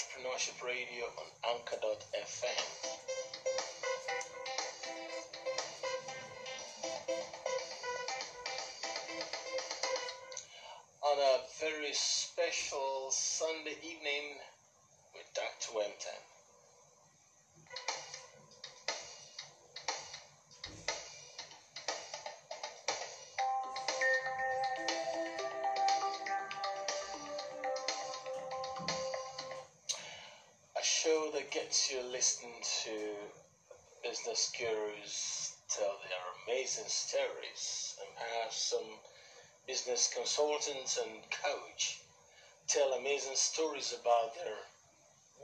Entrepreneurship Radio on Anchor.fm. On a very special Sunday evening you listening to business gurus tell their amazing stories and have some business consultants and coach tell amazing stories about their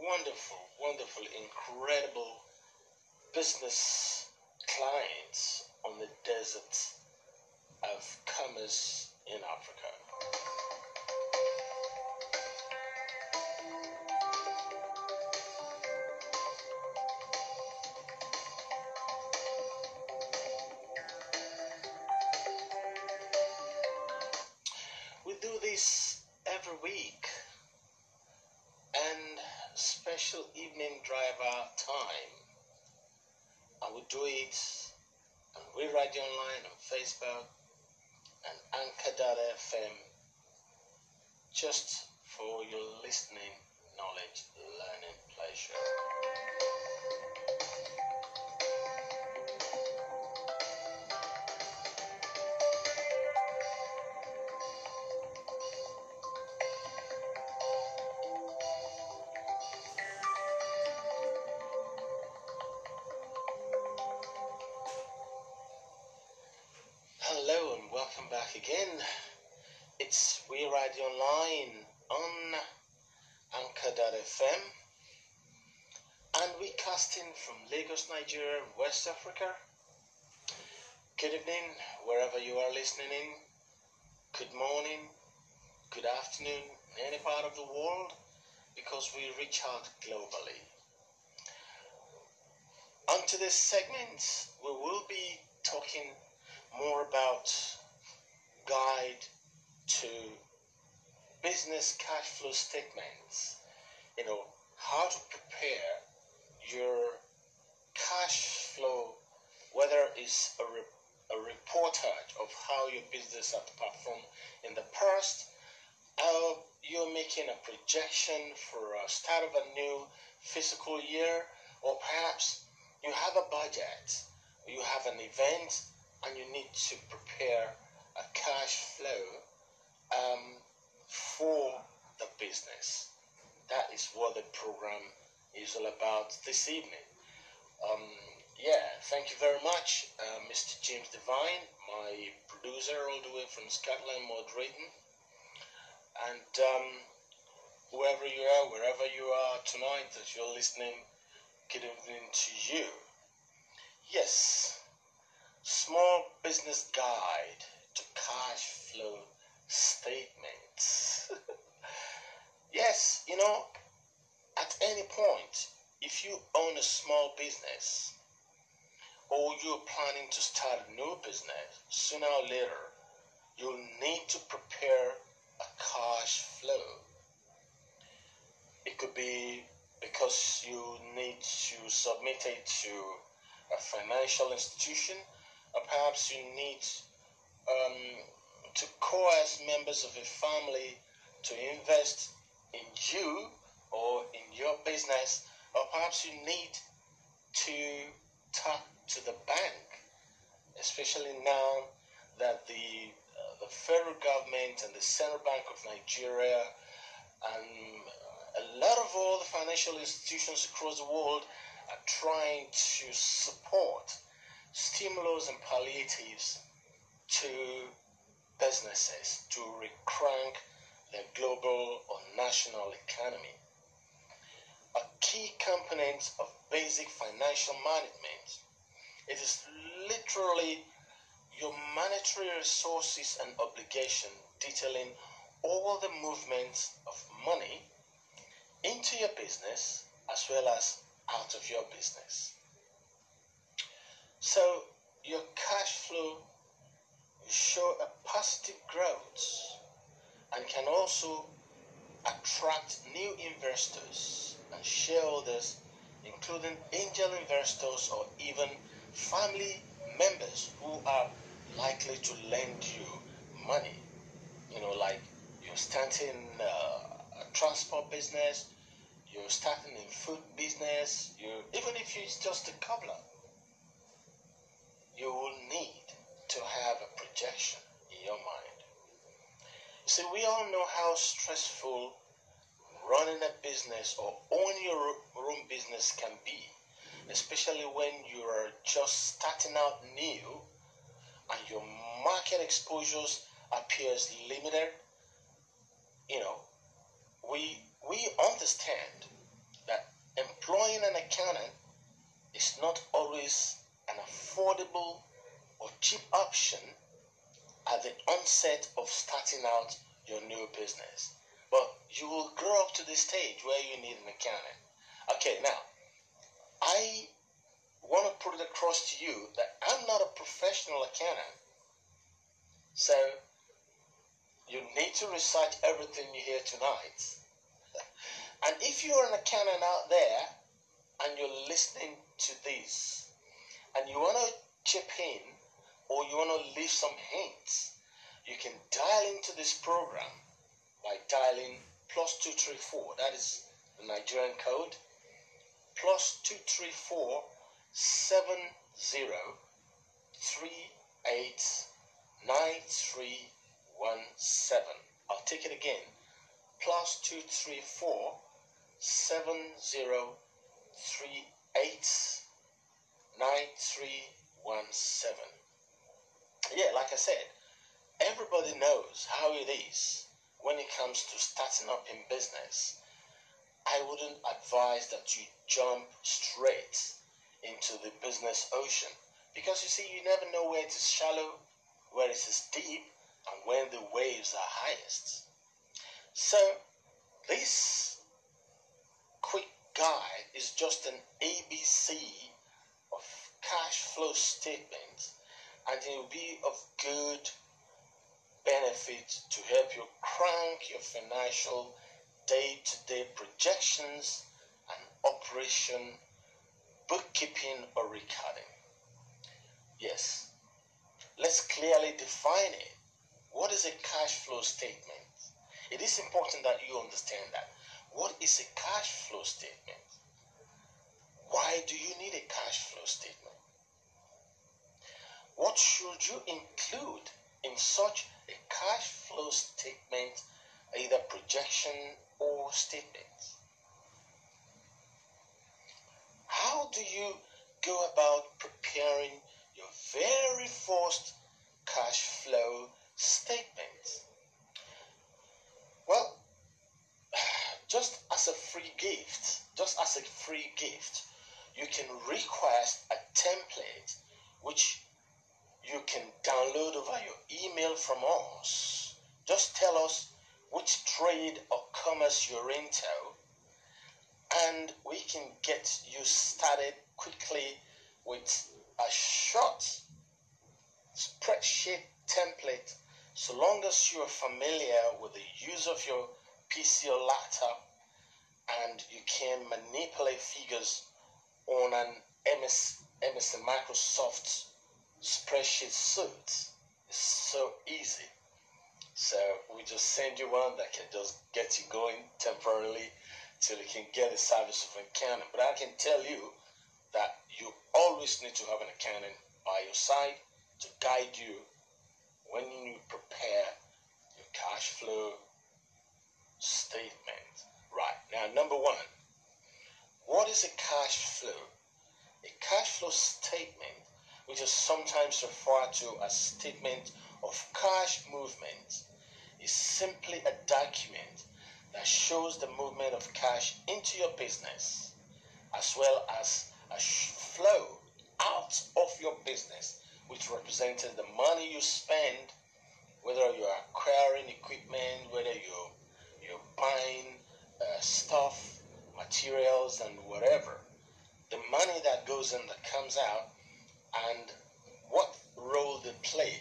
wonderful, wonderful, incredible business clients on the desert of commerce in Africa. Special evening driver time. I will do it on We Radio Online on Facebook and Anchor.fm just for your listening, knowledge, learning pleasure. Africa. Good evening, wherever you are listening in. Good morning, good afternoon, any part of the world, because we reach out globally. On to this segment, we will be talking more about guide to business cash flow statements. You know, how to prepare your cash flow, whether it's a, re- a reportage of how your business has performed in the past, you're making a projection for a start of a new fiscal year, or perhaps you have a budget, you have an event, and you need to prepare a cash flow um, for the business. That is what the program is all about this evening. Um, yeah, thank you very much, uh, Mr. James Devine, my producer, all the way from Scotland, moderating. And um, whoever you are, wherever you are tonight, that you're listening, good evening to you. Yes, Small Business Guide to Cash Flow Statements. yes, you know, at any point, if you own a small business or you're planning to start a new business, sooner or later, you'll need to prepare a cash flow. It could be because you need to submit it to a financial institution or perhaps you need um, to coerce members of a family to invest in you or in your business, or perhaps you need to talk to the bank, especially now that the uh, the federal government and the Central Bank of Nigeria and a lot of all the financial institutions across the world are trying to support stimulus and palliatives to businesses to recrank the global or national economy. A key component of basic financial management. It is literally your monetary resources and obligation detailing all the movements of money into your business as well as out of your business. So your cash flow show a positive growth and can also attract new investors and shareholders, including angel investors or even family members who are likely to lend you money. You know, like you're starting uh, a transport business, you're starting a food business, you even if it's just a cobbler, you will need to have a projection in your mind. See, we all know how stressful running a business or owning your own business can be, especially when you are just starting out new and your market exposures appears limited. You know, we we understand that employing an accountant is not always an affordable or cheap option at the onset of starting out your new business. But you will grow up to the stage where you need an accountant. Okay, now, I want to put it across to you that I'm not a professional accountant. So, you need to research everything you hear tonight. and if you're an accountant out there and you're listening to this and you want to chip in or you want to leave some hints, you can dial into this program by dialing plus 234. That is the Nigerian code. Plus 234 70 9317. I'll take it again. Plus 234 70 9317. Yeah, like I said, everybody knows how it is when it comes to starting up in business. I wouldn't advise that you jump straight into the business ocean because you see, you never know where it is shallow, where it is deep, and when the waves are highest. So, this quick guide is just an ABC of cash flow statements and it will be of good benefit to help you crank your financial day to day projections and operation, bookkeeping, or recording. Yes, let's clearly define it. What is a cash flow statement? It is important that you understand that. What is a cash flow statement? Why do you need a cash flow statement? What should you include in such a cash flow statement, either projection or statement? How do you go about preparing your very first cash flow statement? Well, just as a free gift, just as a free gift, you can request a template which you can download over your email from us. Just tell us which trade or commerce you're into, and we can get you started quickly with a short spreadsheet template so long as you're familiar with the use of your PC or laptop and you can manipulate figures on an MS, MS Microsoft spreadsheet suit is so easy. So we just send you one that can just get you going temporarily till you can get a service of accounting. But I can tell you that you always need to have an accountant by your side to guide you when you prepare your cash flow statement. Right, now number one, what is a cash flow? A cash flow statement which is sometimes referred to as statement of cash movement, is simply a document that shows the movement of cash into your business as well as a flow out of your business, which represented the money you spend, whether you're acquiring equipment, whether you're, you're buying uh, stuff, materials, and whatever. The money that goes in that comes out and what role they play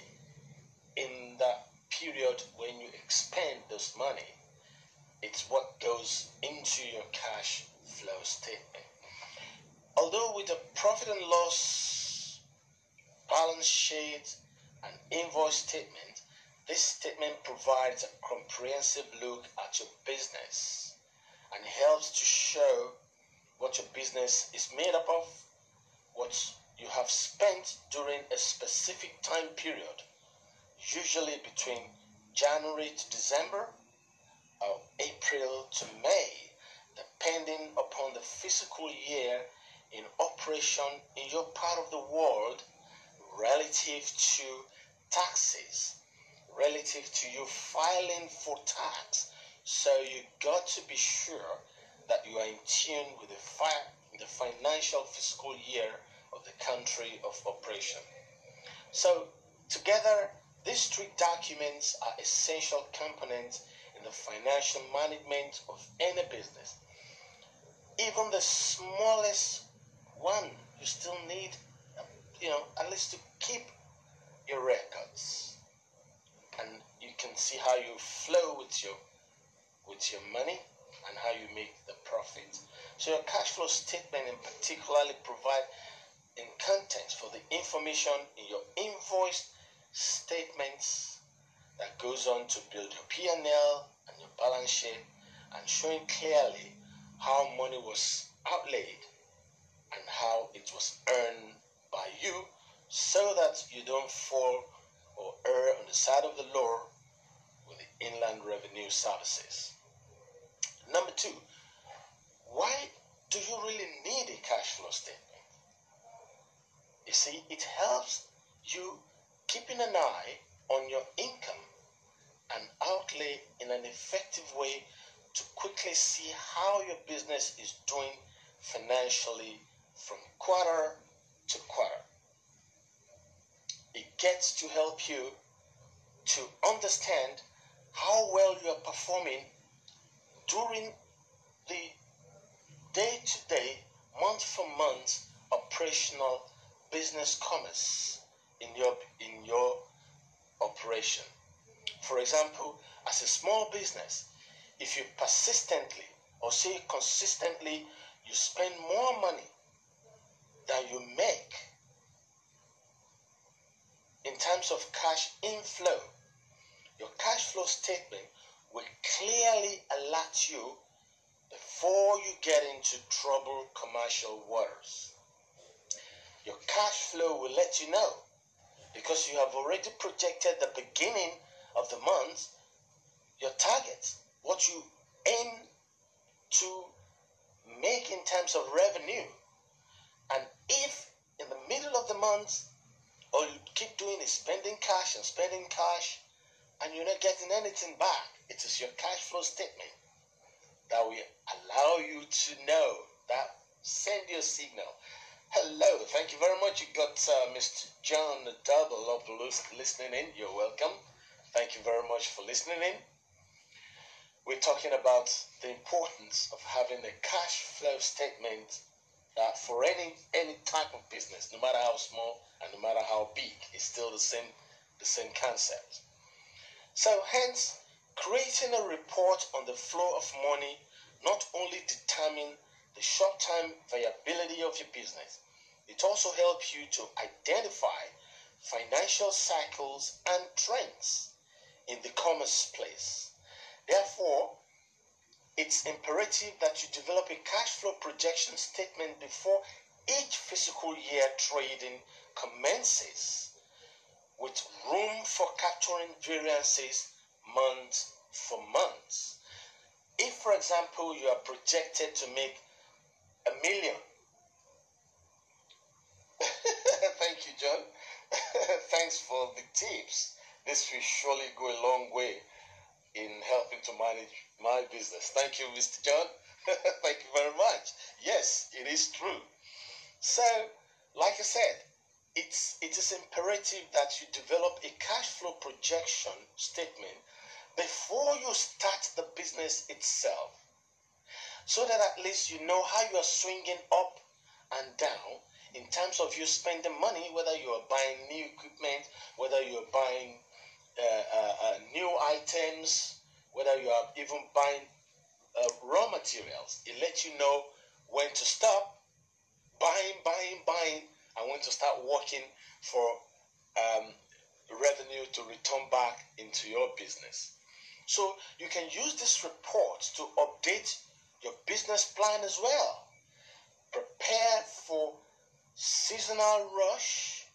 in the period when you expend flows money. It's what goes into your cash flow statement. Although with a profit and loss balance sheet and invoice statement, this statement provides a comprehensive look at your business and helps to show what your business is made up of, what you have spent during a specific time period, usually between January to December or April to May, depending upon the fiscal year in operation in your part of the world relative to taxes, relative to you filing for tax. So you got to be sure that you are in tune with the, fi- the financial fiscal year of the country of operation. So together, these three documents are essential components in the financial management of any business. Even the smallest one, you still need, um, you know, at least to keep your records, and you can see how you flow with your with your money and how you make the profit. So your cash flow statement in particularly provide in context for the information in your invoice statements that goes on to build your P&L and your balance sheet and showing clearly how money was outlaid and how it was earned by you so that you don't fall or err on the side of the law with the Inland Revenue Services. Number two, why do you really need a cash flow statement? You see, it helps you keeping an eye on your income and outlay in an effective way to quickly see how your business is doing financially from quarter to quarter. It gets to help you to understand how well you are performing during the day to day, month for month operational business commerce in your in your operation. For example, as a small business, if you persistently or say consistently you spend more money than you make in terms of cash inflow, your cash flow statement will clearly alert you before you get into trouble commercial waters. Your cash flow will let you know because you have already projected the beginning of the month, your target, what you aim to make in terms of revenue. And if in the middle of the month, all you keep doing is spending cash and spending cash, and you're not getting anything back, it is your cash flow statement that will allow you to know that send you a signal. Hello, thank you very much. You got uh, Mr. John Double of listening in. You're welcome. Thank you very much for listening in. We're talking about the importance of having a cash flow statement that for any any type of business, no matter how small and no matter how big, it's still the same the same concept. So hence, creating a report on the flow of money not only determine the short-term viability of your business, it also helps you to identify financial cycles and trends in the commerce place. Therefore, it's imperative that you develop a cash flow projection statement before each fiscal year trading commences with room for capturing variances month for month. If, for example, you are projected to make a million, thank you, John. Thanks for the tips. This will surely go a long way in helping to manage my business. Thank you, Mr. John. thank you very much. Yes, it is true. So, like I said, it's it is imperative that you develop a cash flow projection statement before you start the business itself so that at least you know how you are swinging up and down in terms of you spending money whether you are buying new equipment whether you are buying uh, uh, uh, new items whether you are even buying uh, raw materials. It lets you know when to stop buying, buying, buying, and when to start working for um, revenue to return back into your business. So you can use this report to update your business plan as well. Prepare for seasonal rush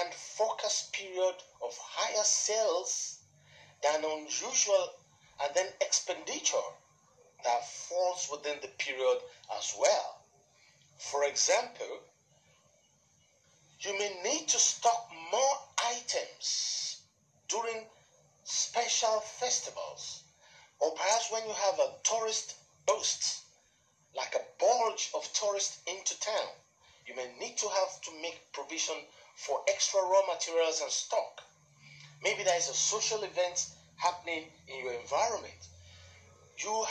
and focus period of higher sales than unusual and then expenditure that falls within the period as well. For example, you may need to stock more items during special festivals or perhaps when you have a tourist boost like a bulge of tourists into town you may need to have to make provision for extra raw materials and stock maybe there is a social event happening in your environment you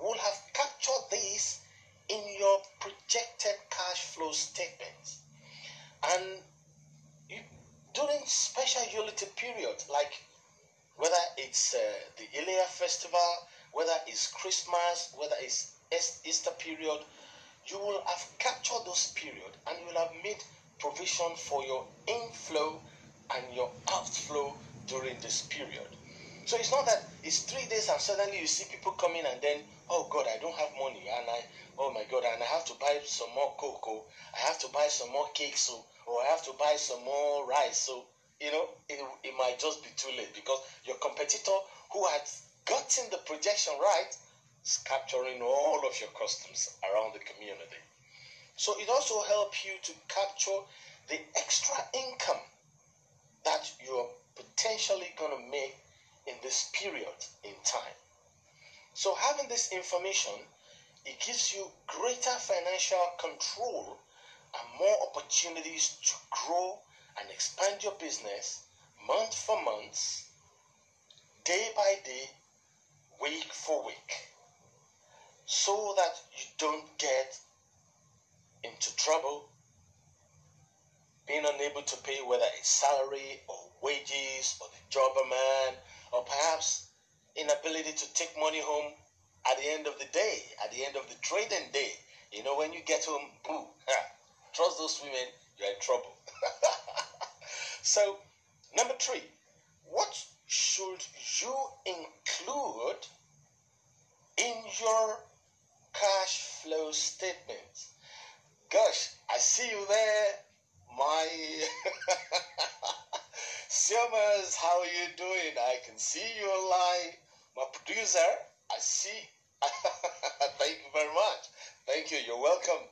will have captured this in your projected cash flow statement. And you, during special utility period, like whether it's uh, the Ileya festival, whether it's Christmas, whether it's Easter period, you will have captured those period and you will have made provision for your inflow and your outflow during this period. So it's not that it's three days and suddenly you see people coming and then, oh God, I don't have money and I, oh my God, and I have to buy some more cocoa, oh, I have to buy some more cake, so, oh, or I have to buy some more rice. So, you know, it, it might just be too late because your competitor who had gotten the projection right capturing all of your customers around the community. So it also helps you to capture the extra income that you're potentially going to make in this period in time. So having this information, it gives you greater financial control and more opportunities to grow and expand your business month for month, day by day, week for week, so that you don't get into trouble being unable to pay whether it's salary or wages or the jobber man or perhaps inability to take money home at the end of the day, at the end of the trading day. You know, when you get home, boo, trust those women, you're in trouble. so, number three, what should you include in your cash flow statement? Gosh, I see you there, my Seamus, how are you doing? I can see you online. My producer, I see. Thank you very much. Thank you. You're welcome.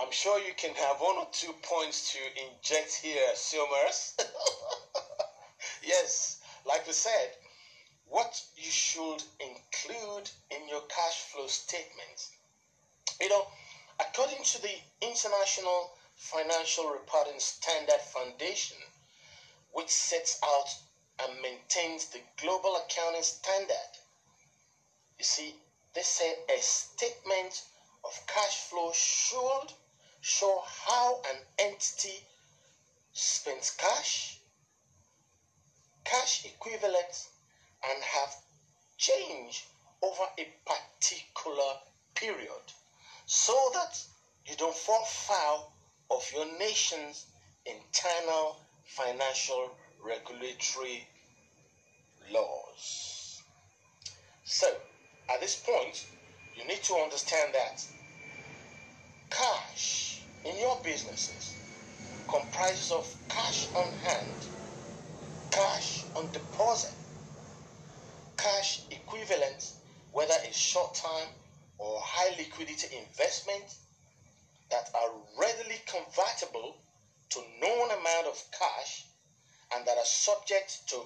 I'm sure you can have one or two points to inject here, Seamus. yes, like we said, what you should include in your cash flow statement. You know, according to the International Financial Reporting Standard Foundation, which sets out and maintains the global accounting standard. You see, they say a statement of cash flow should show how an entity spends cash, cash equivalents, and have changed over a particular period so that you don't fall foul of your nation's internal financial regulatory laws. So, at this point, you need to understand that cash in your businesses comprises of cash on hand, cash on deposit, cash equivalents, whether it's short time or high liquidity investment that are readily convertible to known amount of cash and that are subject to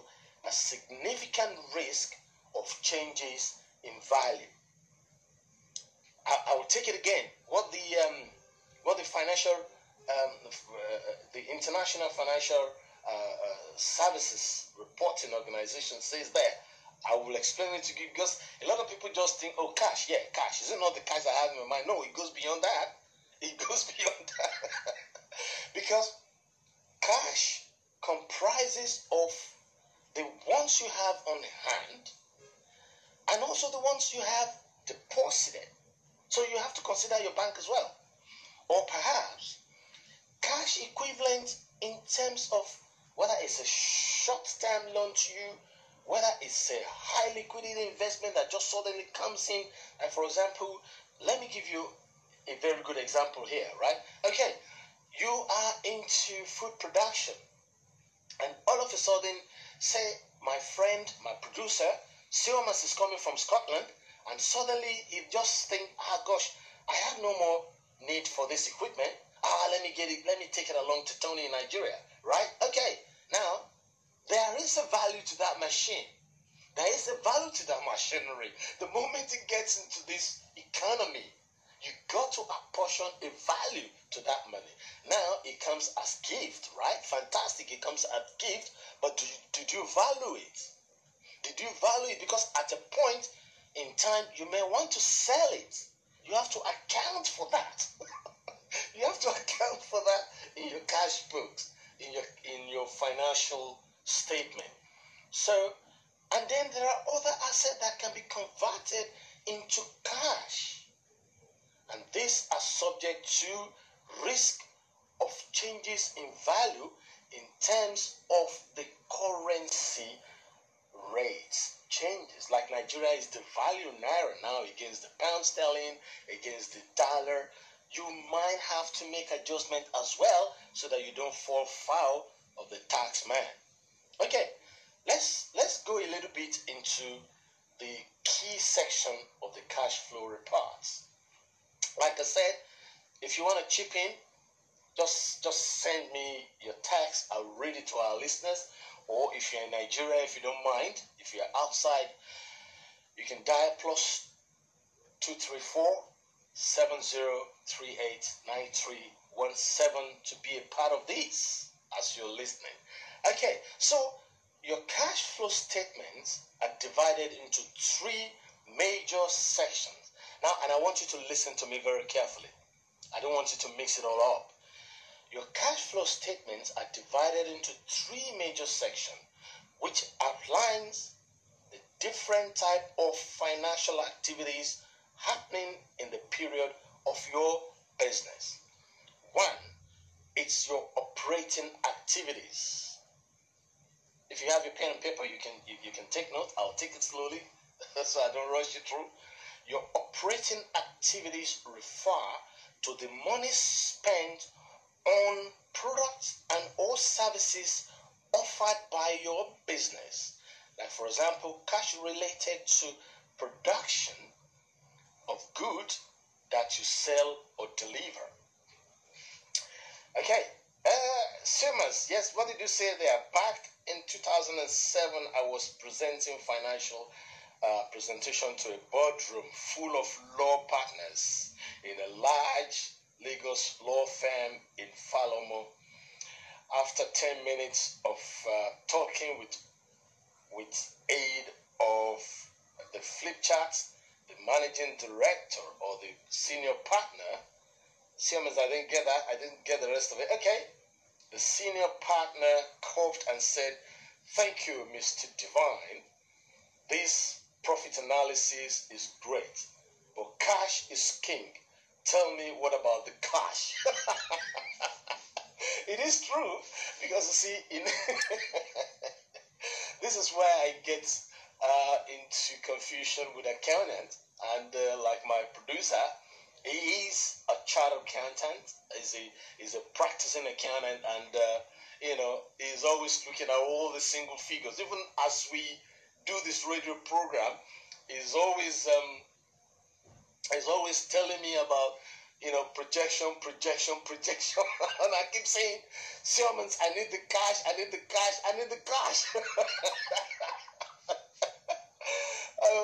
a significant risk of changes in value. I, I will take it again. What the um, what the financial um, uh, the International Financial uh, uh, Services Reporting Organization says there. I will explain it to you because a lot of people just think, oh, cash, yeah, cash. Is it not the cash I have in my mind? No, it goes beyond that. It goes beyond that. because cash comprises of the ones you have on hand and also the ones you have deposited. So you have to consider your bank as well. Or perhaps cash equivalent in terms of whether it's a short term loan to you, whether it's a high liquidity investment that just suddenly comes in. And for example, let me give you a very good example here, right? Okay, you are into food production, and all of a sudden, say, my friend, my producer, Seamus is coming from Scotland, and suddenly you just think, ah, gosh, I have no more need for this equipment. Ah, let me get it, let me take it along to Tony in Nigeria, right? Value to that machine. There is a value to that machinery. The moment it gets into this economy, you got to apportion a value to that money. Now it comes as gift, right? Fantastic, it comes as gift, but do you, did you value it? Did you value it? Because at a point in time, you may want to sell it. You have to account for that. you have to account for that in your cash books, in your in your financial statement. So, and then there are other assets that can be converted into cash. And these are subject to risk of changes in value in terms of the currency rates changes. Like Nigeria is the value naira now against the pound sterling, against the dollar. You might have to make adjustment as well so that you don't fall foul of the tax man. Okay, let's let's go a little bit into the key section of the cash flow reports. Like I said, if you want to chip in, just just send me your text. I'll read it to our listeners. Or if you're in Nigeria, if you don't mind, if you're outside, you can dial plus 234 7038 9317 to be a part of this as you're listening. Okay, so your cash flow statements are divided into three major sections. Now, and I want you to listen to me very carefully. I don't want you to mix it all up. Your cash flow statements are divided into three major sections, which outlines the different type of financial activities happening in the period of your business. One, it's your operating activities. If you have your pen and paper, you can you, you can take note. I'll take it slowly so I don't rush you through. Your operating activities refer to the money spent on products and or services offered by your business. Like, for example, cash related to production of goods that you sell or deliver. Okay, uh, yes, what did you say there? Back in 2007, I was presenting financial uh, presentation to a boardroom full of law partners in a large Lagos law firm in Falomo. After 10 minutes of uh, talking with, with aid of the flip chart, the managing director or the senior partner, Seamus, I didn't get that. I didn't get the rest of it. Okay. The senior partner coughed and said, Thank you, Mr. Divine. This profit analysis is great, but cash is king. Tell me what about the cash? it is true because you see, in this is where I get uh, into confusion with accountant and uh, like my producer, he is a chartered accountant. He's a is a practicing accountant, and uh, you know he's always looking at all the single figures. Even as we do this radio program, he's always um, is always telling me about, you know, projection, projection, projection. and I keep saying, Seamus, I need the cash, I need the cash, I need the cash.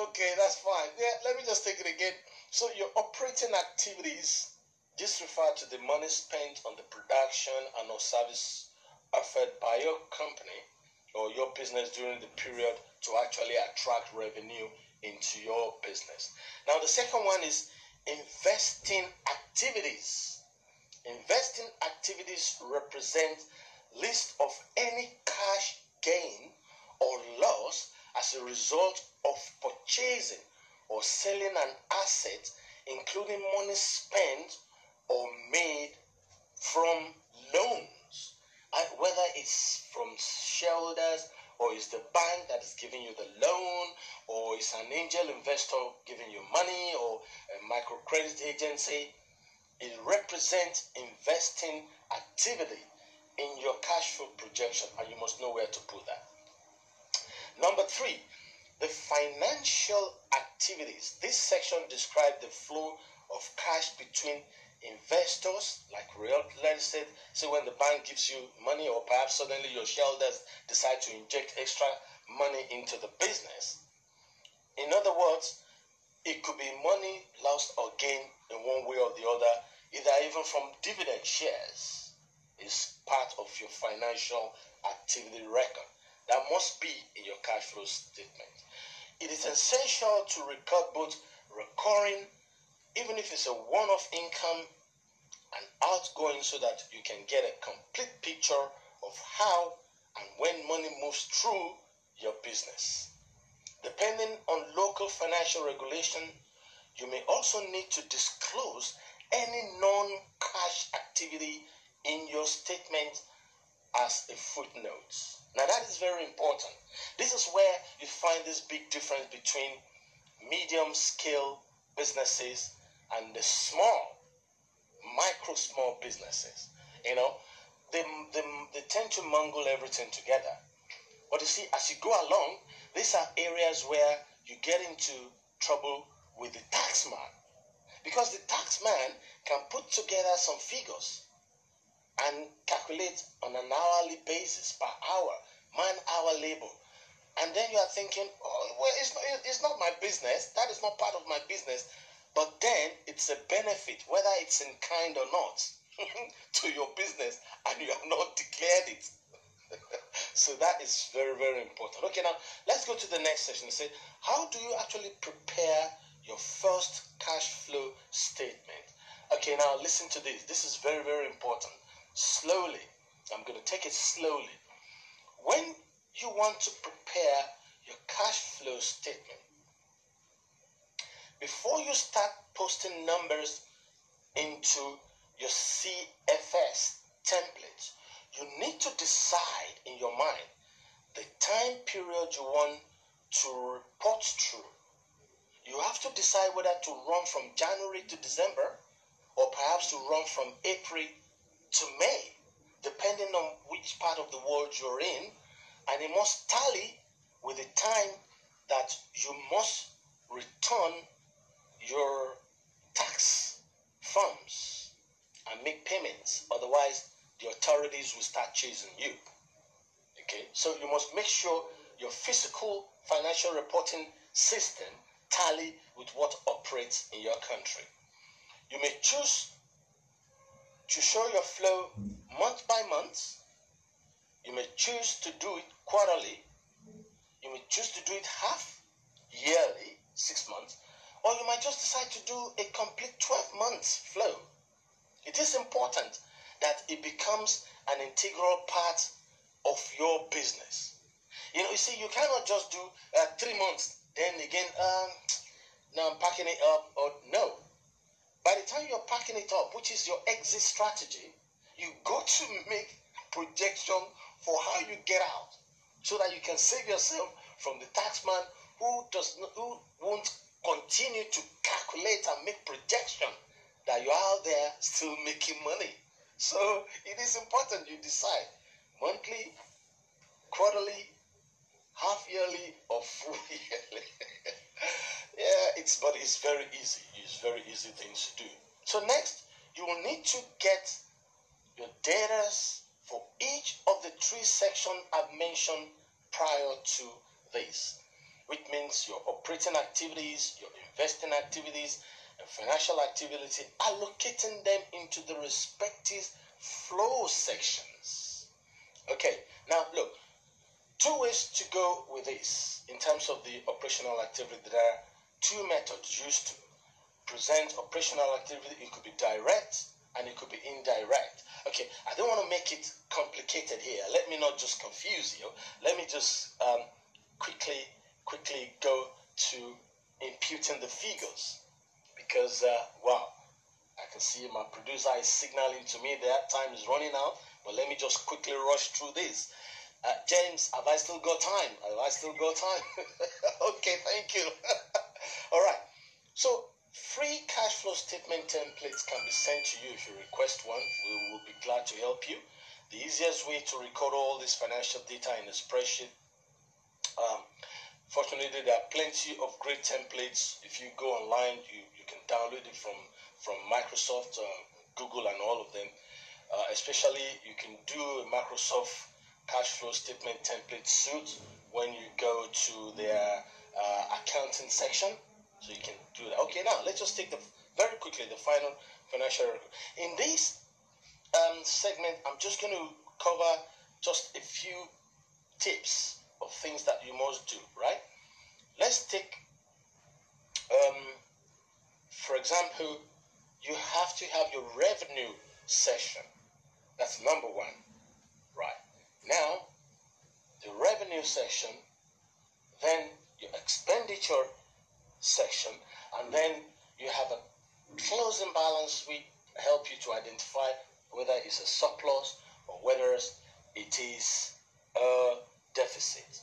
okay, that's fine. Yeah, let me just take it again. So your operating activities just refer to the money spent on the production and or service offered by your company or your business during the period to actually attract revenue into your business. Now, the second one is investing activities. Investing activities represent list of any cash gain or loss as a result of purchasing or selling an asset, including money spent or made from loans, whether it's from shareholders or it's the bank that is giving you the loan, or it's an angel investor giving you money, or a microcredit agency. It represents investing activity in your cash flow projection, and you must know where to put that. Number three, the financial activities. This section describes the flow of cash between investors like real estate. So when the bank gives you money or perhaps suddenly your shareholders decide to inject extra money into the business. In other words it could be money lost or gained in one way or the other either even from dividend shares is part of your financial activity record. That must be in your cash flow statement it is essential to record both recurring even if it's a one-off income and outgoing so that you can get a complete picture of how and when money moves through your business. Depending on local financial regulation, you may also need to disclose any non-cash activity in your statement as a footnote. Now that is very important. This is where you find this big difference between medium scale businesses and the small micro small businesses. You know, they, they, they tend to mangle everything together. But you see, as you go along, these are areas where you get into trouble with the tax man. Because the tax man can put together some figures and calculate on an hourly basis per hour, man hour labor. And then you are thinking, oh, well, it's not, it's not my business. That is not part of my business. But then it's a benefit, whether it's in kind or not, to your business, and you have not declared it. so that is very, very important. Okay, now let's go to the next session and say, how do you actually prepare your first cash flow statement? Okay, now listen to this. This is very, very important. Slowly, I'm going to take it slowly. When you want to prepare your cash flow statement, before you start posting numbers into your CFS template, you need to decide in your mind the time period you want to report through. You have to decide whether to run from January to December or perhaps to run from April to May, depending on which part of the world you're in, and it must tally with the time that you must return your tax funds and make payments. Otherwise, the authorities will start chasing you. Okay, so you must make sure your physical financial reporting system tally with what operates in your country. You may choose to show your flow month by month. You may choose to do it quarterly. You may choose to do it half yearly, six months, or you might just decide to do a complete 12 months flow. It is important that it becomes an integral part of your business. You know, you see, you cannot just do uh, three months, then again, um, now I'm packing it up, or no. By the time you're packing it up, which is your exit strategy, you got to make projection for how you get out, so that you can save yourself from the taxman who does not, who won't continue to calculate and make projection that you're out there still making money. So it is important you decide monthly, quarterly, half yearly, or full yearly. yeah, it's but it's very easy. It's very easy things to do. So next, you will need to get your data for each of the three sections I've mentioned prior to this which means your operating activities, your investing activities, and financial activity, allocating them into the respective flow sections. Okay, now look, two ways to go with this in terms of the operational activity. There are two methods used to present operational activity. It could be direct and it could be indirect. Okay, I don't want to make it complicated here. Let me not just confuse you. Let me just um, quickly quickly go to imputing the figures because, uh, wow, I can see my producer is signaling to me that time is running out, but let me just quickly rush through this. Uh, James, have I still got time? Have I still got time? okay, thank you. All right. So, free cash flow statement templates can be sent to you if you request one. We will be glad to help you. The easiest way to record all this financial data in a spreadsheet. Um, fortunately, there are plenty of great templates. If you go online, you, you can download it from, from Microsoft, uh, Google, and all of them. Uh, especially, you can do a Microsoft cash flow statement template suit when you go to their uh, accounting section. So you can do that. Okay, now let's just take the very quickly the final financial record. In this um, segment, I'm just going to cover just a few tips of things that you must do. Right? Let's take, um, for example, you have to have your revenue session. That's number one. Now, the revenue section, then your expenditure section, and then you have a closing balance which help you to identify whether it's a surplus or whether it is a deficit.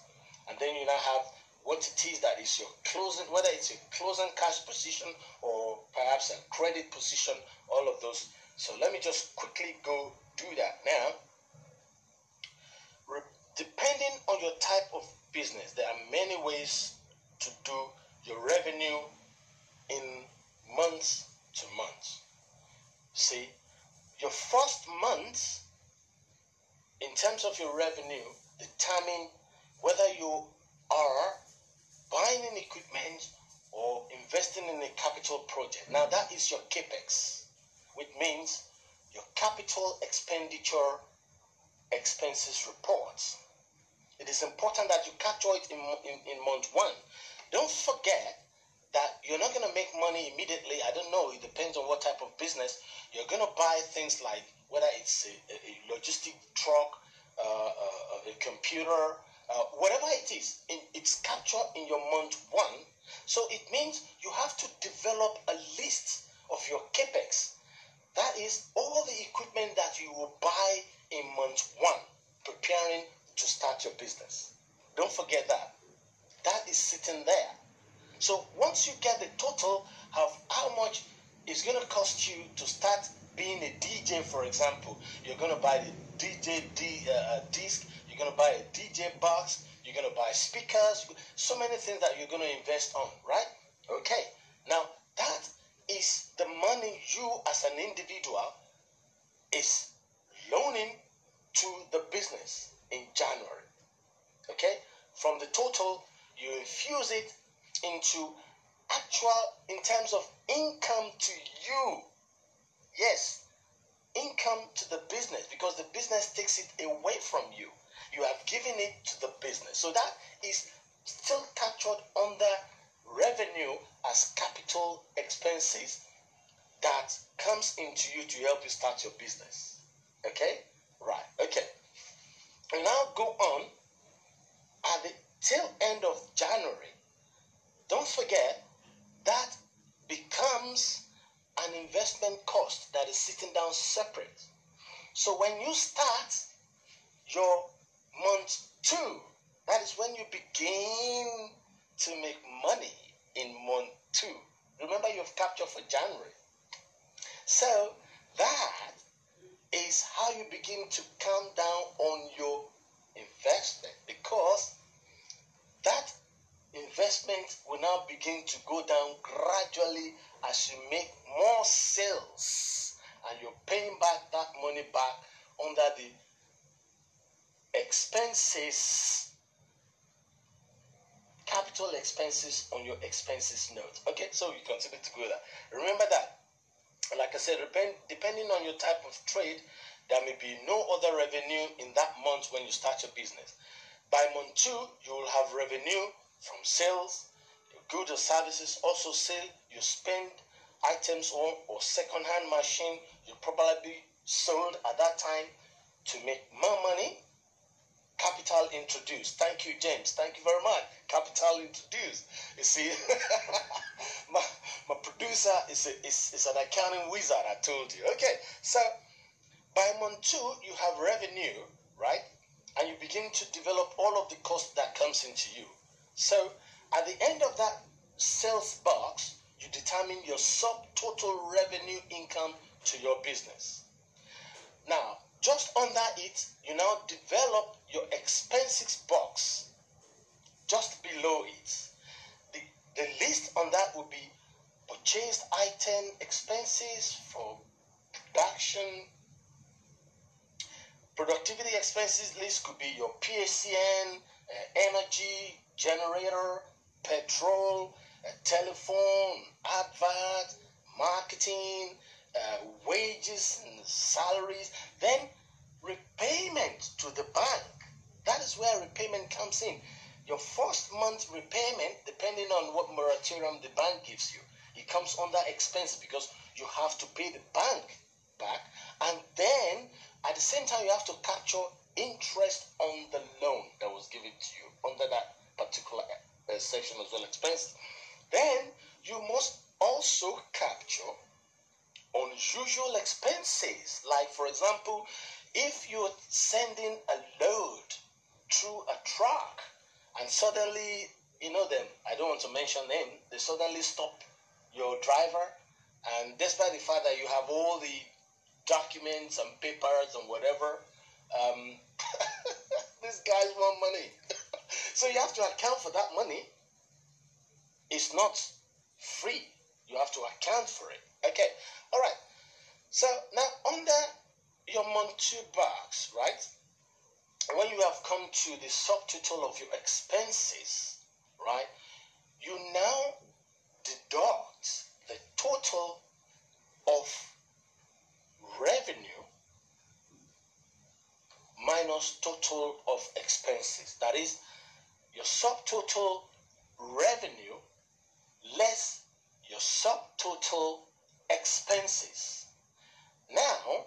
And then you now have what it is that is your closing, whether it's a closing cash position or perhaps a credit position, all of those. So let me just quickly go do that now depending on your type of business, there are many ways to do your revenue in months to months. See, your first month, in terms of your revenue, determine whether you are buying an equipment or investing in a capital project. Now, that is your capex, which means your capital expenditure expenses reports it is important that you capture it in, in, in month one. Don't forget that you're not going to make money immediately. I don't know. It depends on what type of business. You're going to buy things like whether it's a, a logistic truck, uh, uh, a computer, uh, whatever it is. In, it's captured in your month one. So it means you have to develop a list of your capex. That is all the equipment that you will buy in month one, preparing to start your business. Don't forget that. That is sitting there. So once you get the total of how much it's going to cost you to start being a DJ, for example, you're going to buy the DJ D, uh, uh, disc, you're going to buy a DJ box, you're going to buy speakers, so many things that you're going to invest on, right? Okay. Now that is the money you as an individual is loaning to the business in January. Okay? From the total, you infuse it into actual, in terms of income to you. Yes, income to the business because the business takes it away from you. You have given it to the business. So that is still captured under revenue as capital expenses that comes into you to help you start your business. Okay? Right. Okay. We now go on at the tail end of January. Don't forget that becomes an investment cost that is sitting down separate. So when you start your month two, that is when you begin to make money in month two. Remember, you've captured for January. So that is how you begin to calm down on your investment because that investment will now begin to go down gradually as you make more sales and you're paying back that money back under the expenses capital expenses on your expenses note. Okay so you continue to go there remember that like I said, depending on your type of trade, there may be no other revenue in that month when you start your business. By month two, you will have revenue from sales, your goods or services. Also, sell you spend items on or second-hand machine you probably sold at that time to make more money. capital introduced. Thank you, James. Thank you very much. Capital introduced. You see, my, producer is, a, is, is an accounting wizard, I told you. Okay, so by month two, you have revenue, right? And you begin to develop all of the cost that comes into you. So at the end of that sales box, you determine your subtotal revenue income to your business. Now, just under it, you now develop your expenses box just below it. The, the list on that would be purchased item expenses for production. Productivity expenses list could be your PHCN, uh, energy, generator, petrol, uh, telephone, advert, marketing, uh, wages and salaries, then repayment to the bank. That is where repayment comes in. Your first month repayment, depending on what moratorium the bank gives you, it comes under expense because you have to pay the bank back, and then at the same time you have to capture interest on the loan that was given to you under that particular uh, section as well expense Then you must also capture unusual expenses. Like, for example, if you're sending a load through a truck and suddenly, you know them, I don't want to mention them, they suddenly stop your driver, and despite the fact that you have all the documents and papers and whatever, um, these guys want money. so you have to account for that money. It's not free. You have to account for it. Okay, all right. So now under your month two box, right? When you have come to the subtotal of your expenses, right? You now deduct the total of revenue minus total of expenses. That is your subtotal revenue less your subtotal expenses. Now,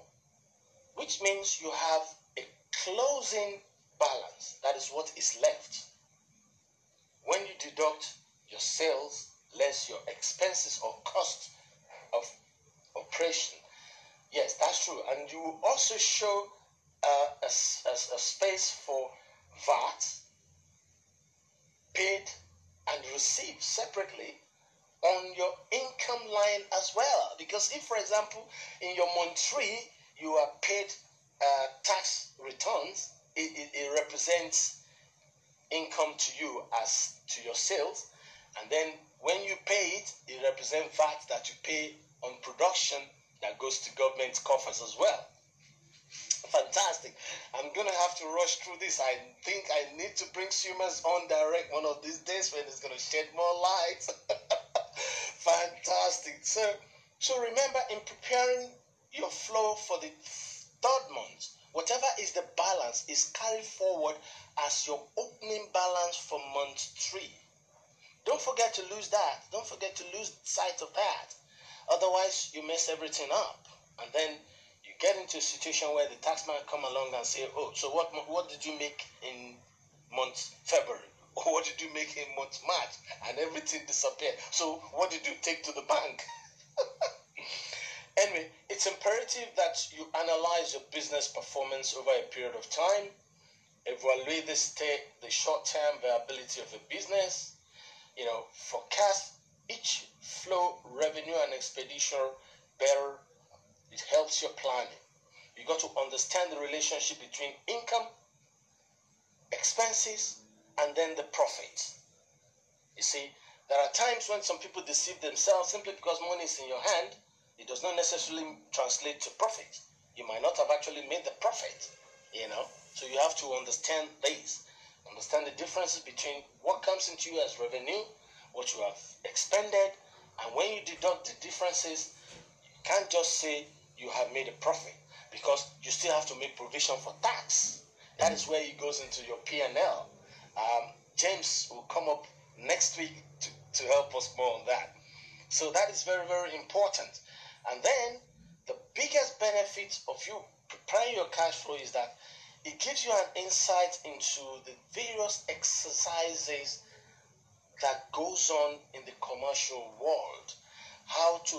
which means you have a closing balance. That is what is left. When you deduct your sales less your expenses or cost of operation. Yes, that's true. And you also show uh, a, a, a space for VAT paid and received separately on your income line as well. Because if, for example, in your month three, you are paid uh, tax returns, it, it, it, represents income to you as to your sales. And then when you pay it, it represents VAT that you pay on production that goes to government coffers as well. Fantastic. I'm to have to rush through this. I think I need to bring Seamus on direct one of these days when it's to shed more light. Fantastic. So, so remember in preparing your flow for the third month, whatever is the balance is carried forward as your opening balance for month three. Don't forget to lose that. Don't forget to lose sight of that. Otherwise, you mess everything up. And then you get into a situation where the taxman come along and say, oh, so what, what did you make in month February? Or what did you make in month March? And everything disappeared. So what did you take to the bank? anyway, it's imperative that you analyze your business performance over a period of time, evaluate the state, the short-term viability of a business, you know, forecast cash flow, revenue, and expenditure better. It helps your planning. You got to understand the relationship between income, expenses, and then the profit. You see, there are times when some people deceive themselves simply because money is in your hand. It does not necessarily translate to profit. You might not have actually made the profit, you know. So you have to understand this. Understand the differences between what comes into you as revenue, what you have expended, and when you deduct the differences, you can't just say you have made a profit because you still have to make provision for tax. That is where it goes into your P&L. Um, James will come up next week to, to help us more on that. So that is very, very important. And then the biggest benefit of you preparing your cash flow is that it gives you an insight into the various exercises that goes on in the commercial world, how to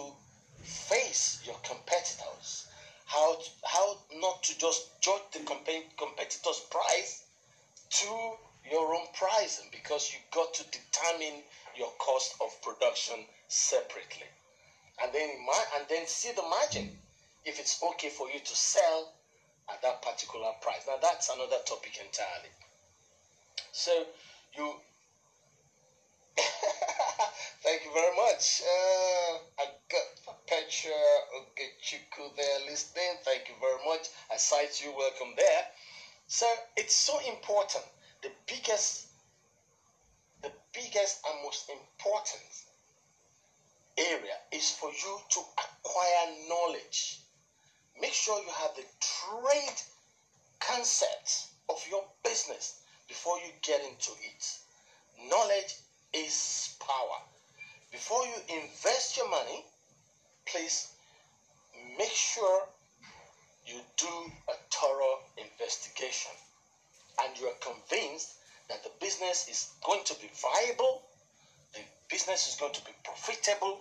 face your competitors, how to, how not to just judge the competitor's price to your own pricing because you got to determine your cost of production separately. And then and then see the margin. If it's okay for you to sell at that particular price. Now that's another topic entirely. So you thank you very much. Uh, i got Petra Ogechukwu there listening. Thank you very much. I cite you. Welcome there. So it's so important. The biggest the biggest and most important area is for you to acquire knowledge. Make sure you have the trade concepts of your business before you get into it. Knowledge is power. Before you invest your money, please make sure you do a thorough investigation and you are convinced that the business is going to be viable, the business is going to be profitable,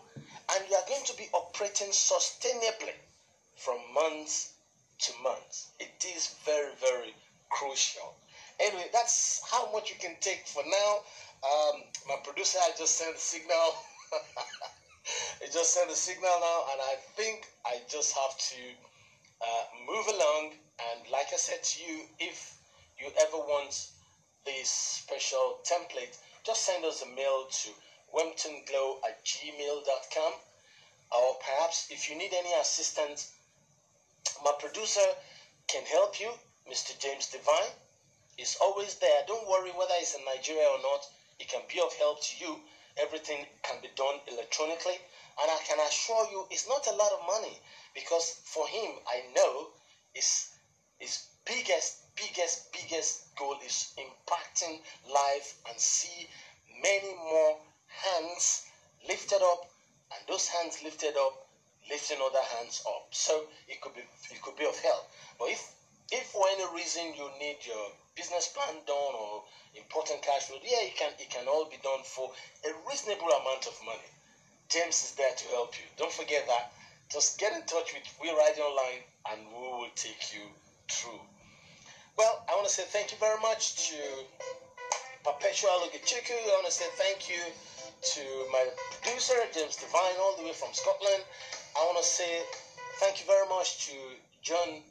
and you are going to be operating sustainably from months to months. It is very, very crucial. Anyway, that's how much you can take for now. Um, my producer I just sent the signal. he just sent the signal now, and I think I just have to uh, move along. And like I said to you, if you ever want this special template, just send us a mail to wemptonglow at gmail.com. Or perhaps if you need any assistance, my producer can help you, Mr. James Devine. is always there. Don't worry whether he's in Nigeria or not, he can be of help to you. Everything can be done electronically. And I can assure you, it's not a lot of money because for him, I know, his, his biggest biggest, biggest goal is impacting life and see many more hands lifted up and those hands lifted up lifting other hands up. So it could be it could be of help. But if if for any reason you need your business plan done or important cash flow yeah it can it can all be done for a reasonable amount of money. James is there to help you. Don't forget that. Just get in touch with We Radio Online and we will take you through. Well, I want to say thank you very much to Perpetua Logichiku. I want to say thank you to my producer, James Devine, all the way from Scotland. I want to say thank you very much to John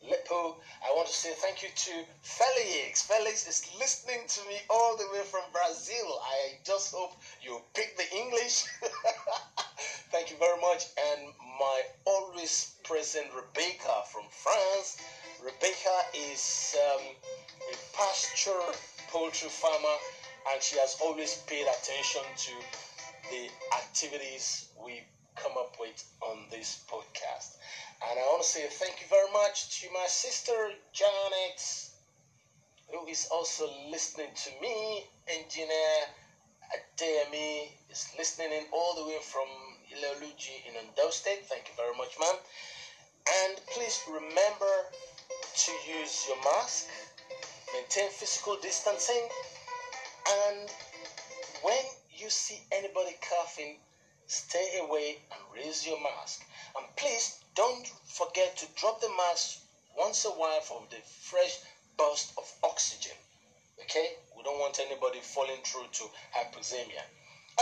Lippo. I want to say thank you to Felix. Felix is listening to me all the way from Brazil. I just hope you pick the English. thank you very much. And my always present Rebecca from France. Rebecca is um, a pasture poultry farmer and she has always paid attention to the activities we come up with on this podcast. And I want to say thank you very much to my sister Janet, who is also listening to me. Engineer Adeyemi is listening in all the way from Ileoluji in Ondo State. Thank you very much, ma'am. And please remember to use your mask, maintain physical distancing, and when you see anybody coughing, stay away and raise your mask. And please don't forget to drop the mask once a while for the fresh burst of oxygen. Okay? We don't want anybody falling through to hypoxemia.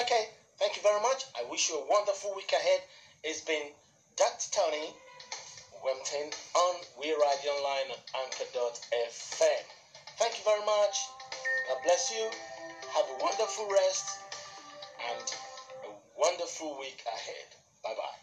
Okay, thank you very much. I wish you a wonderful week ahead. It's been Dr. Tony Wempton on We Radio Online on Anchor.fm. Thank you very much. God bless you. Have a wonderful rest and wonderful week ahead. Bye bye.